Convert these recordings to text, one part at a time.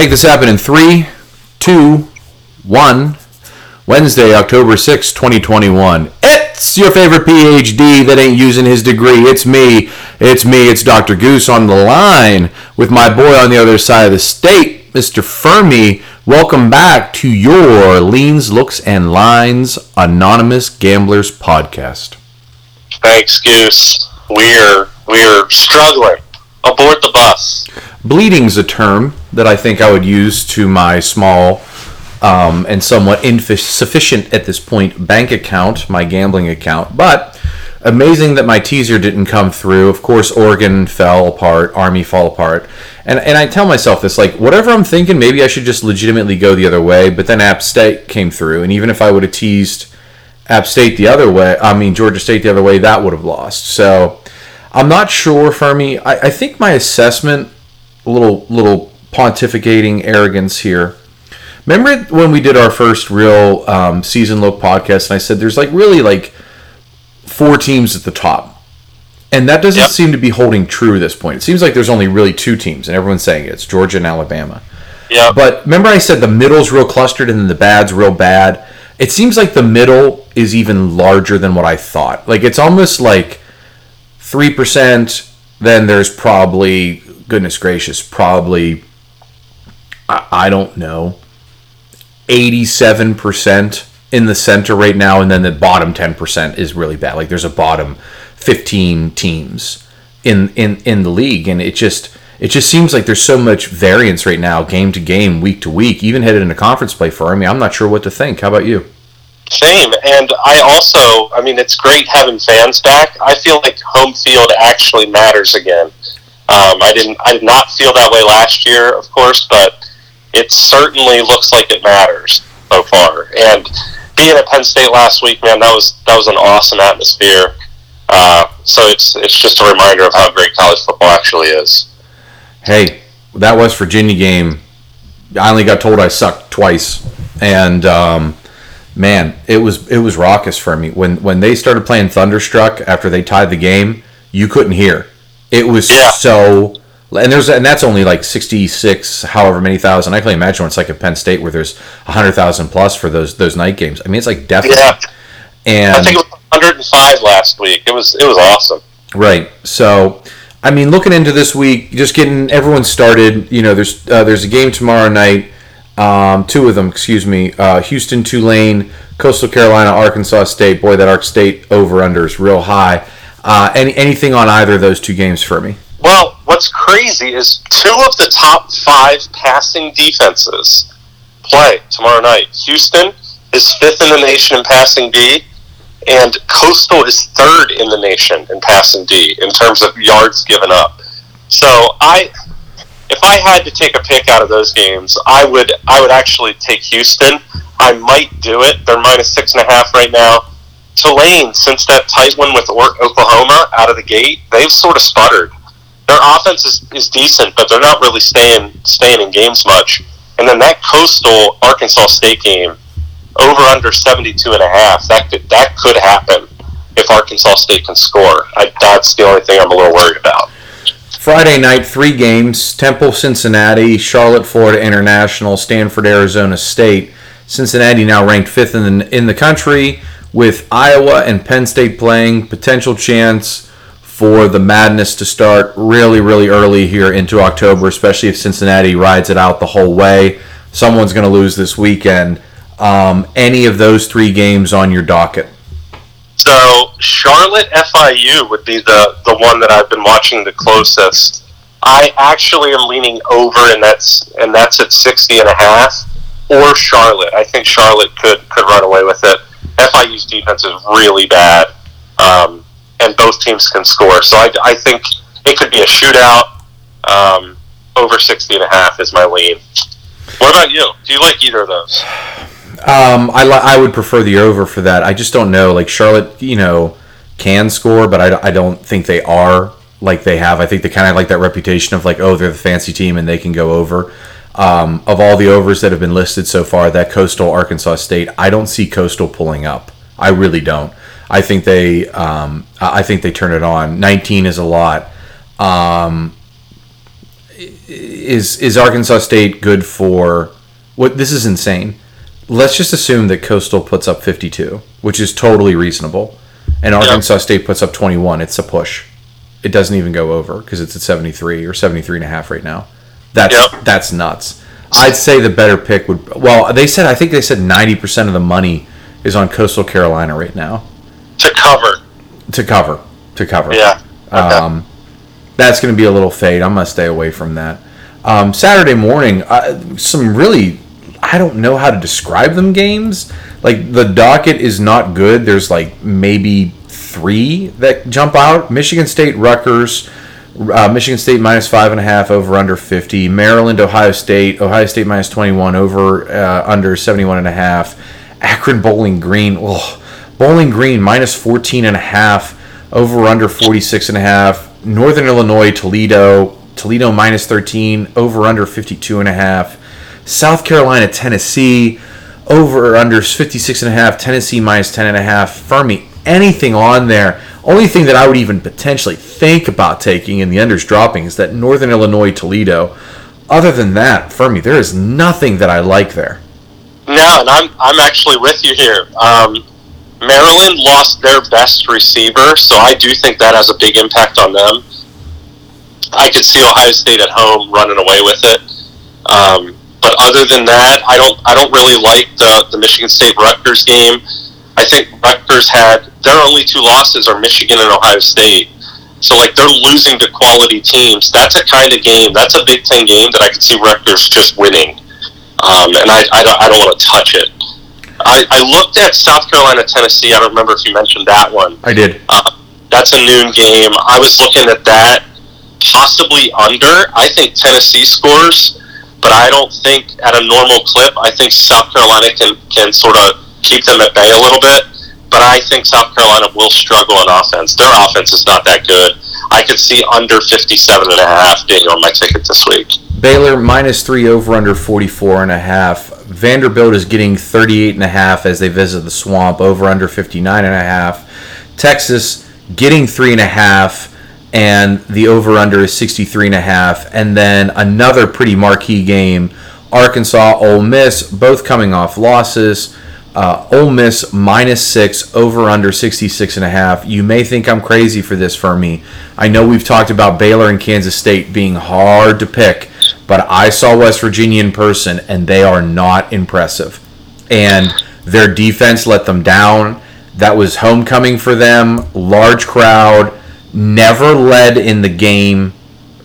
Make this happen in three, two, one. Wednesday, October sixth, 2021. It's your favorite PhD that ain't using his degree. It's me. It's me. It's Dr. Goose on the line with my boy on the other side of the state, Mr. Fermi. Welcome back to your Leans, Looks, and Lines Anonymous Gamblers podcast. Thanks, Goose. We're we're struggling aboard the bus. Bleeding's a term that I think I would use to my small um, and somewhat insufficient at this point bank account, my gambling account. But amazing that my teaser didn't come through. Of course, Oregon fell apart, Army fall apart, and and I tell myself this like whatever I'm thinking, maybe I should just legitimately go the other way. But then App State came through, and even if I would have teased App State the other way, I mean Georgia State the other way, that would have lost. So I'm not sure, Fermi. I, I think my assessment, a little little pontificating arrogance here. Remember when we did our first real um, season look podcast, and I said there's like really like four teams at the top, and that doesn't Yep. seem to be holding true at this point. It seems like there's only really two teams, and everyone's saying it's Georgia and Alabama. Yeah, But remember, I said the middle's real clustered and then the bad's real bad. It seems like the middle is even larger than what I thought. Like it's almost like three percent. Then there's probably goodness gracious, probably I, don't know, eighty-seven percent in the center right now, and then the bottom ten percent is really bad. Like there's a bottom fifteen teams in in in the league, and it just it just seems like there's so much variance right now, game to game, week to week, even headed into conference play for me. I'm not sure what to think. How about you? same. And I also, I mean, it's great having fans back. I feel like home field actually matters again. Um, I didn't, I did not feel that way last year, of course, but it certainly looks like it matters so far. And being at Penn State last week, man, that was that was an awesome atmosphere. Uh, so it's it's just a reminder of how great college football actually is. Hey, that West Virginia game. I only got told I sucked twice, and um, man, it was it was raucous for me when when they started playing Thunderstruck after they tied the game. You couldn't hear. It was Yeah. so. And there's and that's only like 66, however many thousand. I can imagine it's like at Penn State where there's hundred thousand plus for those those night games. I mean, it's like definitely. Yeah, And I think it was 105 last week. It was it was awesome. Right. So, I mean, looking into this week, just getting everyone started. You know, there's uh, there's a game tomorrow night. Um, two of them, excuse me. Uh, Houston, Tulane, Coastal Carolina, Arkansas State. Boy, that Ark State over under is real high. Uh, any anything on either of those two games for me? Well, what's crazy is two of the top five passing defenses play tomorrow night. Houston is fifth in the nation in passing D, and Coastal is third in the nation in passing D in terms of yards given up. So I, if I had to take a pick out of those games, I would I would actually take Houston. I might do it. They're minus six and a half right now. Tulane, since that tight one with Oklahoma out of the gate, they've sort of sputtered. Their offense is, is decent, but they're not really staying staying in games much. And then that coastal Arkansas State game, over under 72 and a half, that could that could happen if Arkansas State can score. I, that's the only thing I'm a little worried about. Friday night, three games: Temple, Cincinnati, Charlotte, Florida International, Stanford, Arizona State. Cincinnati now ranked fifth in the in the country, with Iowa and Penn State playing. Potential chance for the madness to start really, really early here into October, especially if Cincinnati rides it out the whole way. Someone's going to lose this weekend. Um, any of those three games on your docket? So Charlotte FIU would be the the one that I've been watching the closest. I actually am leaning over, and that's and that's at 60 and a half. Or Charlotte. I think Charlotte could could run away with it. FIU's defense is really bad, um, and both teams can score. So I, I think it could be a shootout. Um, over 60 and a half is my lean. What about you? Do you like either of those? Um, I li- I would prefer the over for that. I just don't know. Like Charlotte, you know, can score, but I, I don't think they are like they have. I think they kind of like that reputation of like, oh, they're the fancy team and they can go over. Um, of all the overs that have been listed so far, that Coastal Arkansas State, I don't see Coastal pulling up. I really don't. I think they, um, I think they turn it on. 19 is a lot. Um, is is Arkansas State good for what? This is insane. Let's just assume that Coastal puts up 52, which is totally reasonable, and Arkansas State puts up 21. It's a push. It doesn't even go over because it's at 73 or 73 and a half right now. That's Yep. that's nuts. I'd say the better pick would. Well, they said I think they said 90% of the money is on Coastal Carolina right now cover. to cover to cover. Yeah. Okay. Um, that's going to be a little fade. I'm going to stay away from that. Um, Saturday morning, uh, some really, I don't know how to describe them games. Like the docket is not good. There's like maybe three that jump out. Michigan State, Rutgers, uh, Michigan State minus five and a half over under 50. Maryland, Ohio State, Ohio State minus 21 over uh, under 71 and a half. Akron, Bowling Green, ugh. Bowling Green minus 14 and a half over under 46 and a half. Northern Illinois, Toledo, Toledo minus 13 over under 52 and a half. South Carolina, Tennessee over under 56 and a half. Tennessee minus 10 and a half. Fermi, anything on there. Only thing that I would even potentially think about taking and the unders dropping is that Northern Illinois, Toledo. Other than that, Fermi, there is nothing that I like there. No, and I'm I'm actually with you here. Um, Maryland lost their best receiver, so I do think that has a big impact on them. I could see Ohio State at home running away with it. Um, but other than that, I don't I don't really like the the Michigan State Rutgers game. I think Rutgers had their only two losses are Michigan and Ohio State. So like they're losing to quality teams. That's a kind of game. That's a Big Ten game that I could see Rutgers just winning. Um, and I, I don't I don't want to touch it. I, I looked at South Carolina Tennessee. I don't remember if you mentioned that one. I did. Uh, that's a noon game. I was looking at that, possibly under. I think Tennessee scores, but I don't think at a normal clip. I think South Carolina can can sort of keep them at bay a little bit. But I think South Carolina will struggle on offense. Their offense is not that good. I could see under 57 and a half being on my ticket this week. Baylor minus three over under 44 and a half. Vanderbilt is getting 38 and a half as they visit the swamp over under 59 and a half. Texas getting three and a half and the over under is 63 and a half. And then another pretty marquee game Arkansas, Ole Miss, both coming off losses. Uh, Ole Miss minus six over under 66 and a half. You may think I'm crazy for this for me. I know we've talked about Baylor and Kansas State being hard to pick, but I saw West Virginia in person and they are not impressive. And their defense let them down. That was homecoming for them. Large crowd. Never led in the game.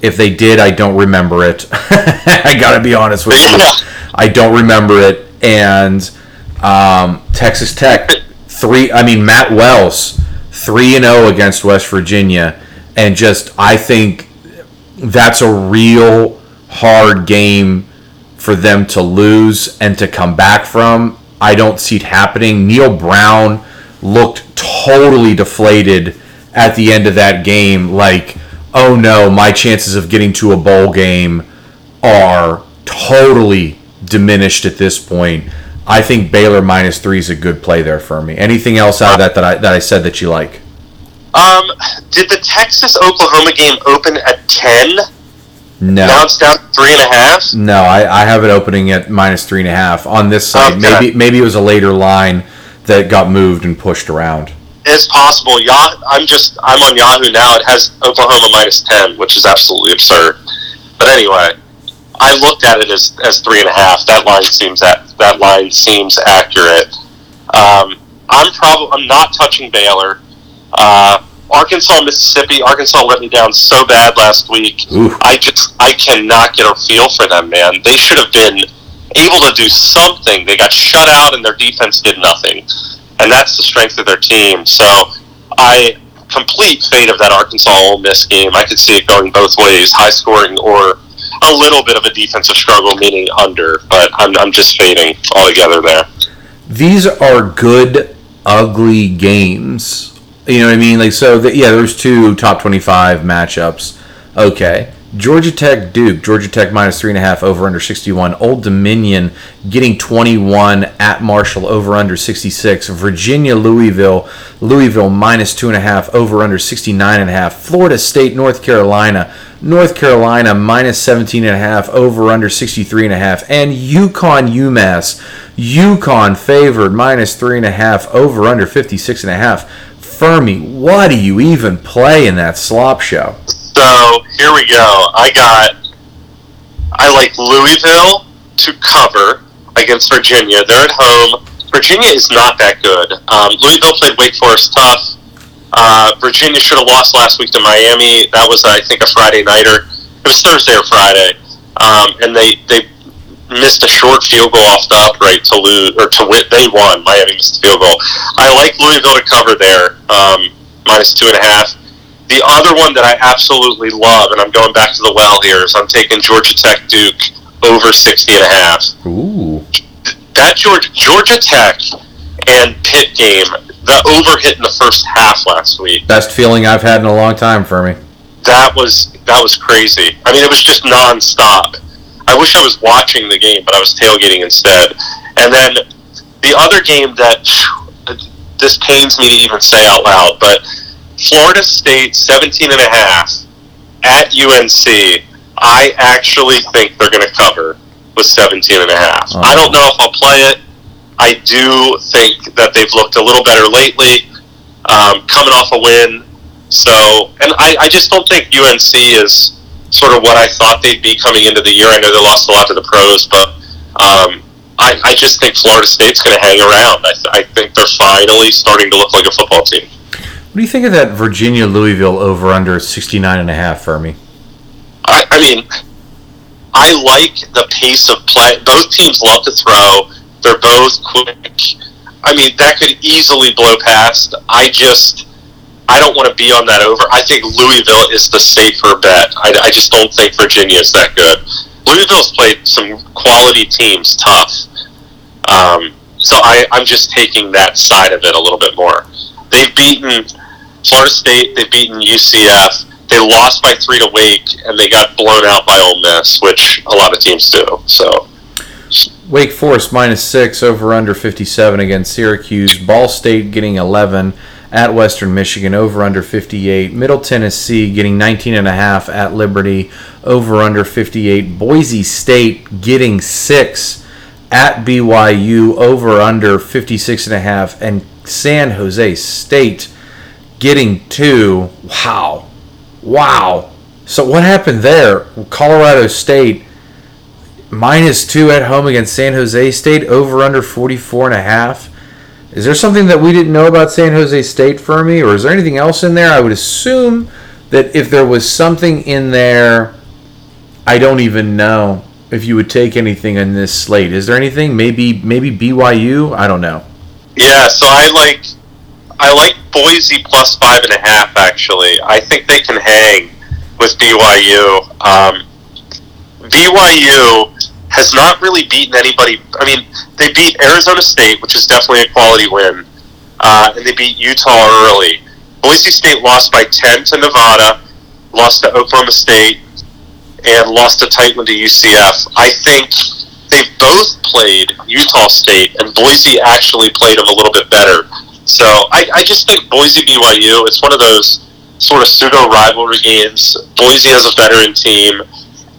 If they did, I don't remember it. I gotta be honest with you. I don't remember it. And um, Texas Tech three. I mean Matt Wells three and zero against West Virginia, and just I think that's a real hard game for them to lose and to come back from. I don't see it happening. Neal Brown looked totally deflated at the end of that game. Like, oh no, my chances of getting to a bowl game are totally diminished at this point. I think Baylor minus three is a good play there for me. Anything else out of that that I that I said that you like? Um, did the Texas Oklahoma game open at 10? No. Now it's down three and a half. No, I, I have it opening at minus three and a half on this side. Okay. Maybe maybe it was a later line that got moved and pushed around. It's possible. Yah- I'm just I'm on Yahoo now. It has Oklahoma minus ten, which is absolutely absurd. But anyway, I looked at it as, as three and a half. That line seems that that line seems accurate. Um, I'm probably I'm not touching Baylor. Uh, Arkansas, Mississippi. Arkansas let me down so bad last week. Ooh. I just I cannot get a feel for them, man. They should have been able to do something. They got shut out, and their defense did nothing, and that's the strength of their team. So I complete fate of that Arkansas Ole Miss game. I could see it going both ways, high scoring or a little bit of a defensive struggle, meaning under. But I'm I'm just fading altogether there. These are good, ugly games. You know what I mean? Like so. The, yeah, there's two top twenty-five matchups. Okay, Georgia Tech Duke. Georgia Tech minus three and a half over under 61. Old Dominion getting 21 at Marshall over under 66. Virginia Louisville. Louisville minus two and a half over under 69 and a half. Florida State North Carolina. North Carolina minus 17 and a half over under 63 and a half. And UConn UMass. UConn favored minus three and a half over under 56 and a half. Fermi, what do you even play in that slop show? So here we go. I got. I like Louisville to cover against Virginia. They're at home. Virginia is not that good. Um, Louisville played Wake Forest tough. Uh, Virginia should have lost last week to Miami. That was, I think, a Friday nighter. It was Thursday or Friday, um, and they they missed a short field goal off the upright to lose or to win. They won. Miami missed a field goal. I like Louisville to cover there, um, minus two and a half. The other one that I absolutely love, and I'm going back to the well here, is I'm taking Georgia Tech Duke over 60 and a half. Ooh. That Georgia, Georgia Tech and Pitt game, the over hit in the first half last week. Best feeling I've had in a long time, for me. That was that was crazy. I mean, it was just nonstop. I wish I was watching the game, but I was tailgating instead. And then the other game that this pains me to even say out loud, but Florida State 17 and a half at UNC. I actually think they're going to cover with 17 and a half. Oh. I don't know if I'll play it. I do think that they've looked a little better lately, um, coming off a win. So, and I, I just don't think UNC is sort of what I thought they'd be coming into the year. I know they lost a lot to the pros, but um, I, I just think Florida State's going to hang around. I, th- I think they're finally starting to look like a football team. What do you think of that Virginia Louisville over under 69 and a half, Fermi? I, I mean, I like the pace of play. Both teams love to throw. They're both quick. I mean, that could easily blow past. I just, I don't want to be on that over. I think Louisville is the safer bet. I, I just don't think Virginia is that good. Louisville's played some quality teams tough. Um, so I, I'm just taking that side of it a little bit more. They've beaten Florida State. They've beaten UCF. They lost by three to Wake, and they got blown out by Ole Miss, which a lot of teams do. So Wake Forest minus six over under 57 against Syracuse. Ball State getting 11 at Western Michigan over under 58. Middle Tennessee getting 19 and a half at Liberty over under 58. Boise State getting six at BYU over under 56 and a half and San Jose State getting two. Wow. Wow. So what happened there? Colorado State minus two at home against San Jose State, over under 44 and a half. Is there something that we didn't know about San Jose State for me, or is there anything else in there? I would assume that if there was something in there, I don't even know if you would take anything in this slate. Is there anything? Maybe maybe BYU? I don't know. yeah, so I like I like Boise plus five and a half. Actually, I think they can hang with BYU. Um, BYU has not really beaten anybody. I mean, they beat Arizona State, which is definitely a quality win, uh, and they beat Utah early. Boise State lost by 10 to Nevada, lost to Oklahoma State, and lost tight one to UCF. I think they both played Utah State, and Boise actually played them a little bit better. So I, I just think Boise BYU, it's one of those sort of pseudo rivalry games. Boise has a veteran team.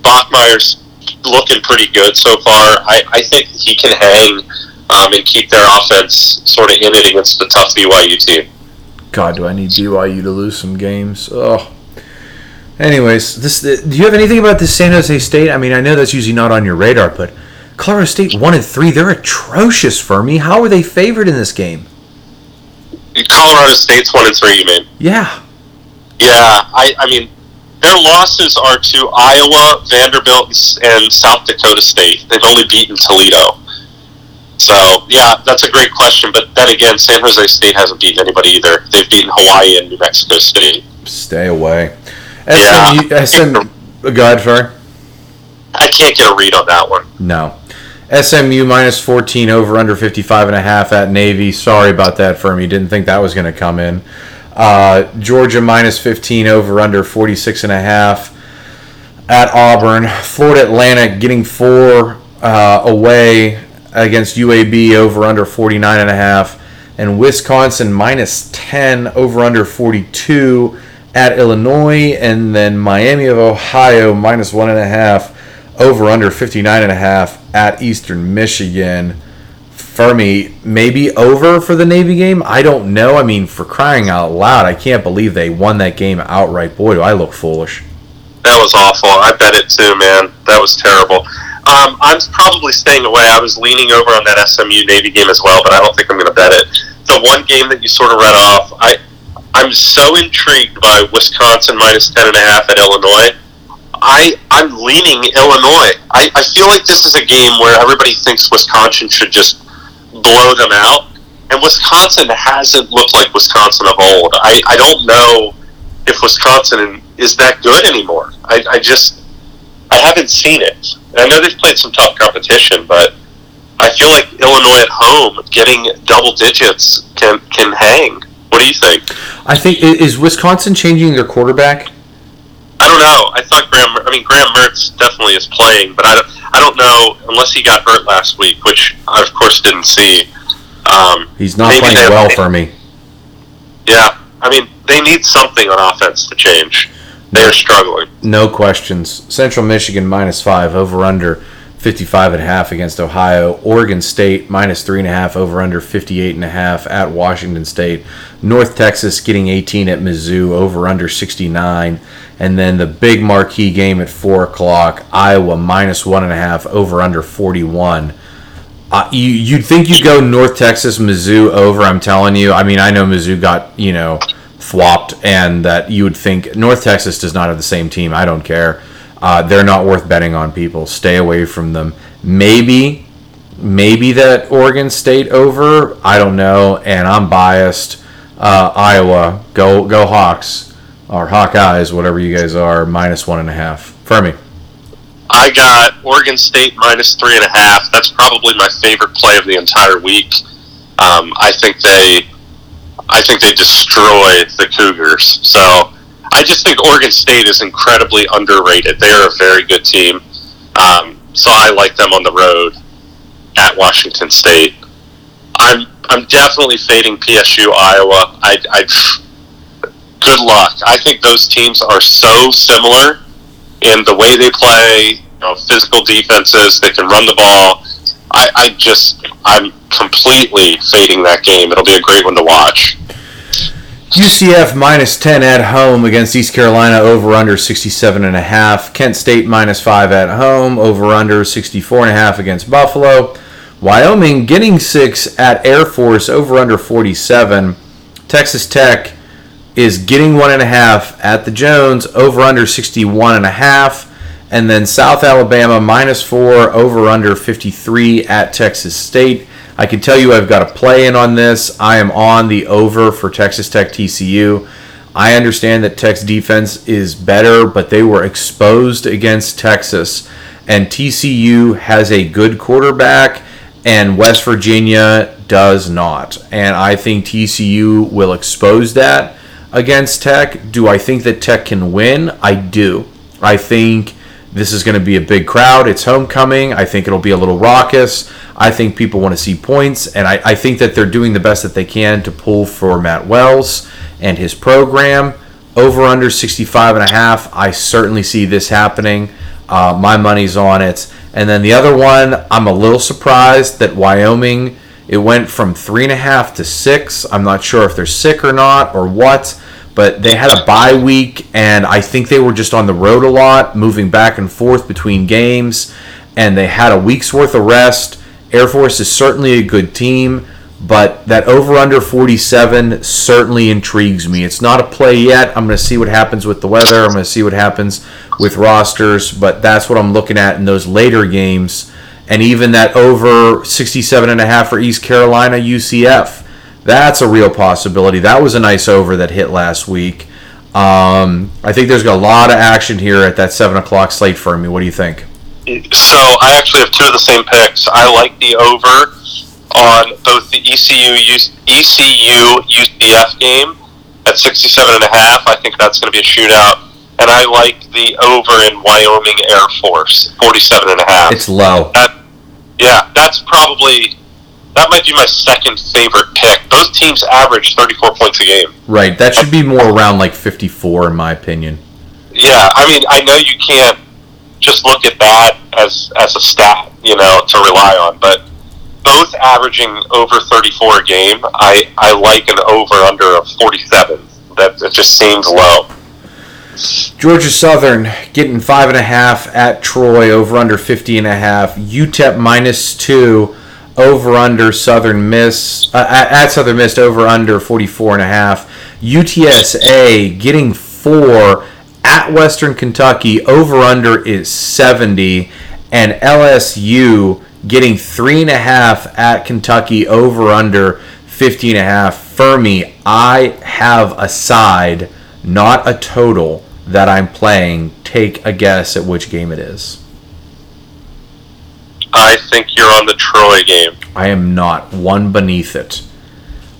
Bachmeier's looking pretty good so far. I, I think he can hang um, and keep their offense sort of in it against the tough BYU team. God, do I need BYU to lose some games? Oh. Anyways, this do you have anything about this San Jose State? I mean, I know that's usually not on your radar, but Colorado State one and three. They're atrocious for me. How are they favored in this game? Colorado State's one and three, you mean? Yeah, Yeah, I, I mean, their losses are to Iowa, Vanderbilt, and South Dakota State. They've only beaten Toledo. So, yeah, that's a great question. But then again, San Jose State hasn't beaten anybody either. They've beaten Hawaii and New Mexico State. stay away. Yeah. SM, uh, go ahead, sorry. I can't get a read on that one. No. SMU minus 14 over under 55 and a half at Navy. Sorry about that, Fermi. Didn't think that was going to come in. Uh, Georgia minus 15 over under 46 and a half. at Auburn. Florida Atlantic getting four uh, away against UAB over under 49 and a half and Wisconsin minus 10 over under 42 at Illinois and then Miami of Ohio minus one and a half over under 59 and a half at Eastern Michigan. For me, maybe over for the Navy game. I don't know. I mean, for crying out loud, I can't believe they won that game outright. Boy, do I look foolish. That was awful. I bet it too, man. That was terrible. Um, I'm probably staying away. I was leaning over on that SMU Navy game as well, but I don't think I'm going to bet it. The one game that you sort of read off, I I'm so intrigued by Wisconsin minus ten and a half at Illinois. I I'm leaning Illinois. I, I feel like this is a game where everybody thinks Wisconsin should just blow them out, and Wisconsin hasn't looked like Wisconsin of old. I, I don't know if Wisconsin is that good anymore. I, I just I haven't seen it. I know they've played some tough competition, but I feel like Illinois at home getting double digits can can hang. What do you think? I think is Wisconsin changing their quarterback. I don't know. I thought Graham. I mean, Graham Mertz definitely is playing, but I don't. I don't know unless he got hurt last week, which I of course didn't see. Um, He's not playing well for me. Yeah, I mean, they need something on offense to change. They are struggling. No questions. Central Michigan minus five over under 55 and a half against Ohio. Oregon State minus three and a half over under 58 and a half at Washington State. North Texas getting 18 at Mizzou over under 69. And then the big marquee game at four o'clock, Iowa minus one and a half over under 41. Uh, you you'd think you'd go North Texas Mizzou over. I'm telling you. I mean, I know Mizzou got you know flopped, and that you would think North Texas does not have the same team. I don't care. Uh, they're not worth betting on. People stay away from them. Maybe, maybe that Oregon State over. I don't know, and I'm biased. Uh, Iowa, go go Hawks or Hawkeyes, whatever you guys are, minus one and a half. Fermi. I got Oregon State minus three and a half. That's probably my favorite play of the entire week. Um, I think they, I think they destroy the Cougars. So I just think Oregon State is incredibly underrated. They are a very good team. Um, so I like them on the road at Washington State. I'm I'm definitely fading PSU Iowa. I, I good luck. I think those teams are so similar in the way they play. You know, physical defenses. They can run the ball. I, I just I'm completely fading that game. It'll be a great one to watch. UCF minus 10 at home against East Carolina over under 67 and a half. Kent State minus 5 at home over under 64 and a half against Buffalo. Wyoming getting 6 at Air Force over under 47. Texas Tech is getting one and a half at the Jones over under 61 and a half. And then South Alabama minus 4 over under 53 at Texas State. I can tell you I've got a play in on this. I am on the over for Texas Tech TCU. I understand that Tech's defense is better, but they were exposed against Texas. And TCU has a good quarterback, and West Virginia does not. And I think TCU will expose that against Tech. Do I think that Tech can win? I do. I think this is going to be a big crowd. It's homecoming. I think it'll be a little raucous. I think people want to see points, and I, I think that they're doing the best that they can to pull for Matt Wells and his program. Over under 65 and a half. I certainly see this happening. Uh, my money's on it. And then the other one, I'm a little surprised that Wyoming, it went from three and a half to six. I'm not sure if they're sick or not or what, but they had a bye week, and I think they were just on the road a lot, moving back and forth between games, and they had a week's worth of rest Air Force is certainly a good team, but that over under 47 certainly intrigues me. It's not a play yet. I'm going to see what happens with the weather. I'm going to see what happens with rosters, but that's what I'm looking at in those later games. And even that over 67 and a half for East Carolina UCF. That's a real possibility. That was a nice over that hit last week. Um, I think there's a lot of action here at that 7 o'clock slate for me. What do you think? So I actually have two of the same picks. I like the over on both the ECU ECU UCF game at 67 and a half. I think that's going to be a shootout. and I like the over in Wyoming Air Force, 47 and a half. It's low. That, yeah, that's probably that might be my second favorite pick. Both teams average 34 points a game. Right. That should be more around like 54 in my opinion. Yeah, I mean, I know you can't just look at that as as a stat, you know, to rely on, but both averaging over 34 a game, I I like an over under of 47. That just seems low. Georgia Southern getting five and a half at Troy over under 50 and a half. UTEP minus two over under Southern Miss uh, at, at Southern Miss over under 44 and a half. UTSA getting four at Western Kentucky over under is 70 and LSU getting three and a half at Kentucky over under 50 and a half. Fermi, I have a side, not a total that I'm playing. Take a guess at which game it is. I think you're on the Troy game. I am not one beneath it.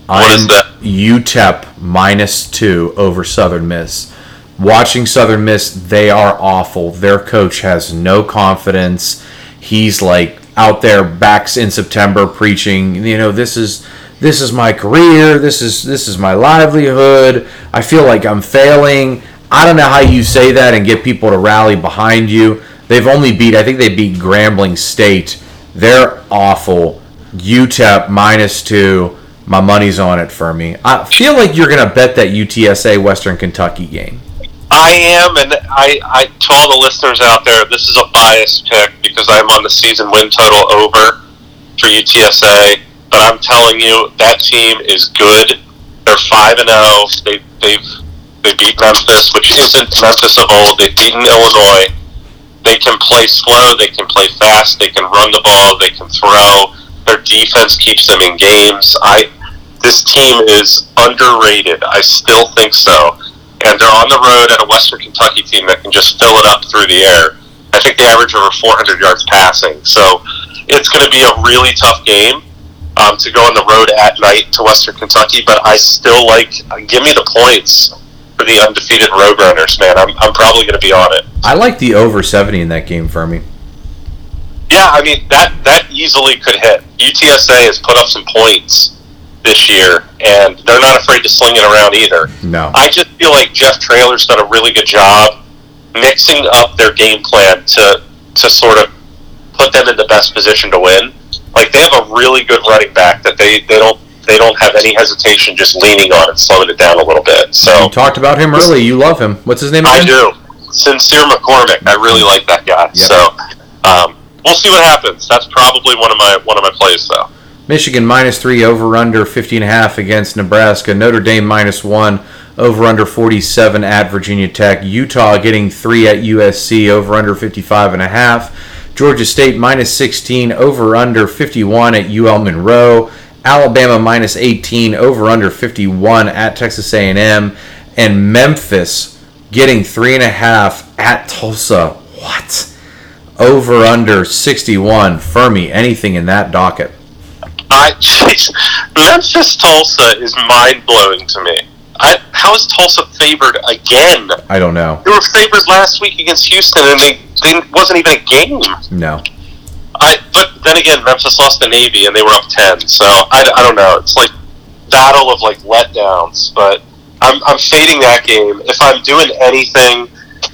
What I'm is that? UTEP minus two over Southern Miss. Watching Southern Miss, they are awful. Their coach has no confidence. He's like out there backs in September preaching, you know, this is this is my career, this is this is my livelihood. I feel like I'm failing. I don't know how you say that and get people to rally behind you. They've only beat I think they beat Grambling State. They're awful. UTEP minus two. My money's on it for me. I feel like you're gonna bet that UTSA Western Kentucky game. I am, and I, I to all the listeners out there, this is a biased pick because I'm on the season win total over for UTSA. But I'm telling you, that team is good. They're five and zero. They they've they beat Memphis, which isn't Memphis of old. They've beaten Illinois. They can play slow. They can play fast. They can run the ball. They can throw. Their defense keeps them in games. I this team is underrated. I still think so. And they're on the road at a Western Kentucky team that can just fill it up through the air. I think they average over 400 yards passing. So it's going to be a really tough game um, to go on the road at night to Western Kentucky. But I still like, give me the points for the undefeated Roadrunners, man. I'm, I'm probably going to be on it. I like the over 70 in that game for me. Yeah, I mean that that easily could hit. UTSA has put up some points this year, and they're not afraid to sling it around either. No. I just feel like Jeff Traylor's done a really good job mixing up their game plan to to sort of put them in the best position to win. Like they have a really good running back that they, they don't they don't have any hesitation just leaning on and slowing it down a little bit. So You talked about him early. You love him. What's his name I do. Sincere McCormick. I really like that guy. Yep. So um, we'll see what happens. That's probably one of my one of my plays though. Michigan minus three over under 50 and a half against Nebraska. Notre Dame minus one over under 47 at Virginia Tech. Utah getting three at USC over under 55 and a half. Georgia State minus 16 over under 51 at UL Monroe. Alabama minus 18 over under 51 at Texas A&M. And Memphis getting three and a half at Tulsa. What? Over under 61. Fermi, anything in that docket? I jeez, Memphis Tulsa is mind blowing to me. I, how is Tulsa favored again? I don't know. They were favored last week against Houston, and they, they wasn't even a game. No. I but then again, Memphis lost the Navy, and they were up ten. So I, I don't know. It's like battle of like letdowns. But I'm I'm fading that game. If I'm doing anything,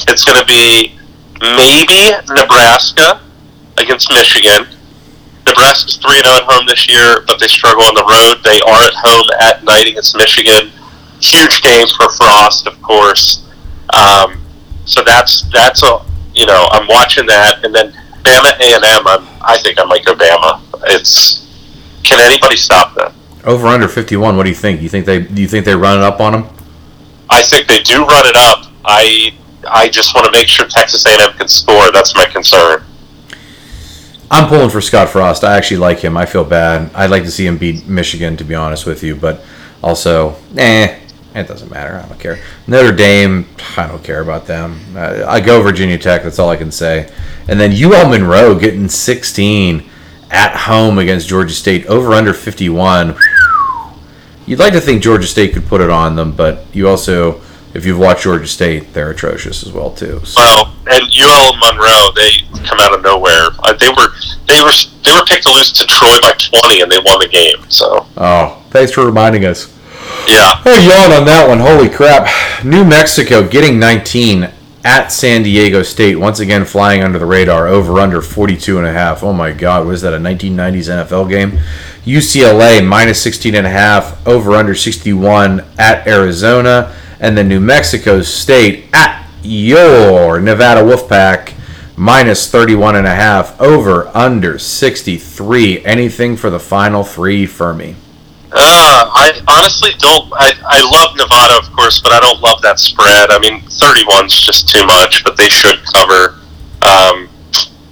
it's going to be maybe Nebraska against Michigan. Nebraska's 3 0 at home this year, but they struggle on the road. They are at home at night against Michigan. Huge game for Frost, of course. Um, so that's that's a you know I'm watching that, and then Bama A and M. I'm I think I might go Bama. It's can anybody stop them? Over under 51. What do you think? You think they do you think they run it up on them? I think they do run it up. I I just want to make sure Texas A&M can score. That's my concern. I'm pulling for Scott Frost. I actually like him. I feel bad. I'd like to see him beat Michigan, to be honest with you, but also, eh, it doesn't matter. I don't care. Notre Dame, I don't care about them. Uh, I go Virginia Tech. That's all I can say. And then UL Monroe getting 16 at home against Georgia State, over under 51. You'd like to think Georgia State could put it on them, but you also if you've watched Georgia State, they're atrocious as well too. So. Well, and UL Monroe, they come out of nowhere. Uh, they were they were they were picked to lose to Troy by 20, and they won the game. So. Oh, thanks for reminding us. Yeah. Hey, yawn on that one. Holy crap! New Mexico getting 19 at San Diego State once again flying under the radar. Over under 42 and a half. Oh my God, was that a 1990s NFL game? UCLA minus 16 and a half. Over under 61 at Arizona and then New Mexico State at your Nevada Wolfpack minus 31 and a half over under 63 anything for the final three for me uh, I honestly don't. I, I love Nevada, of course, but I don't love that spread. I mean, 31's just too much, but they should cover. Um,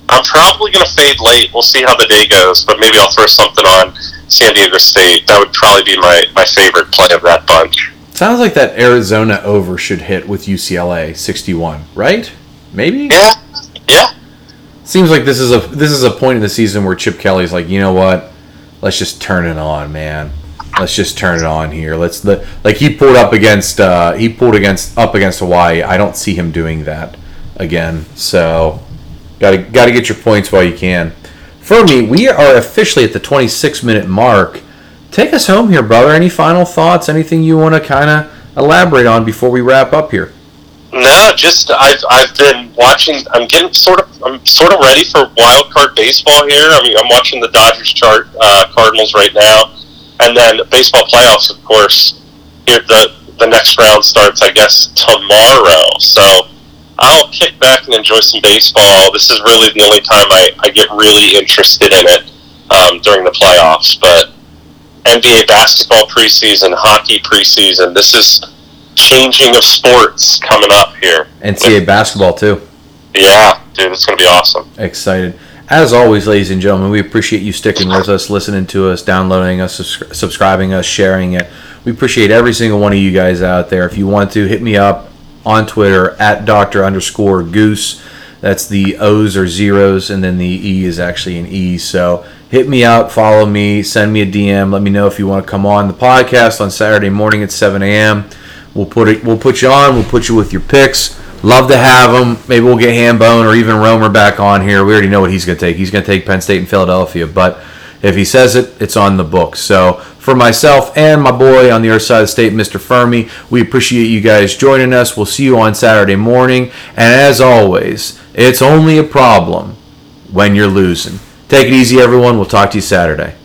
I'm probably going to fade late. We'll see how the day goes, but maybe I'll throw something on San Diego State. That would probably be my, my favorite play of that bunch. Sounds like that Arizona over should hit with UCLA 61, right? Maybe? Yeah. Yeah. Seems like this is a this is a point in the season where Chip Kelly's like, "You know what? Let's just turn it on, man. Let's just turn it on here. Let's let, like he pulled up against uh, he pulled against up against Hawaii. I don't see him doing that again. So, got to got to get your points while you can. Fermi, we are officially at the 26 minute mark take us home here, brother. Any final thoughts? Anything you want to kind of elaborate on before we wrap up here? No, just I've I've been watching. I'm getting sort of I'm sort of ready for wild card baseball here. I mean, I'm watching the Dodgers chart uh, Cardinals right now, and then baseball playoffs, of course. Here the the next round starts, I guess, tomorrow. So I'll kick back and enjoy some baseball. This is really the only time I, I get really interested in it um, during the playoffs, but NBA basketball preseason, hockey preseason. This is changing of sports coming up here. NCAA basketball too. Yeah, dude, it's gonna be awesome. Excited. As always, ladies and gentlemen, we appreciate you sticking with us, listening to us, downloading us, subscribing us, sharing it. We appreciate every single one of you guys out there. If you want to, hit me up on Twitter at Doctor underscore Goose. That's the O's or zeros, and then the E is actually an E. So hit me up, follow me, send me a DM. Let me know if you want to come on the podcast on Saturday morning at 7 a.m. We'll put it. We'll put you on. We'll put you with your picks. Love to have them. Maybe we'll get Hambone or even Romer back on here. We already know what he's going to take. He's going to take Penn State and Philadelphia. But if he says it, it's on the book. So for myself and my boy on the other side of the state, Mr. Fermi, we appreciate you guys joining us. We'll see you on Saturday morning. And as always, it's only a problem when you're losing. Take it easy, everyone. We'll talk to you Saturday.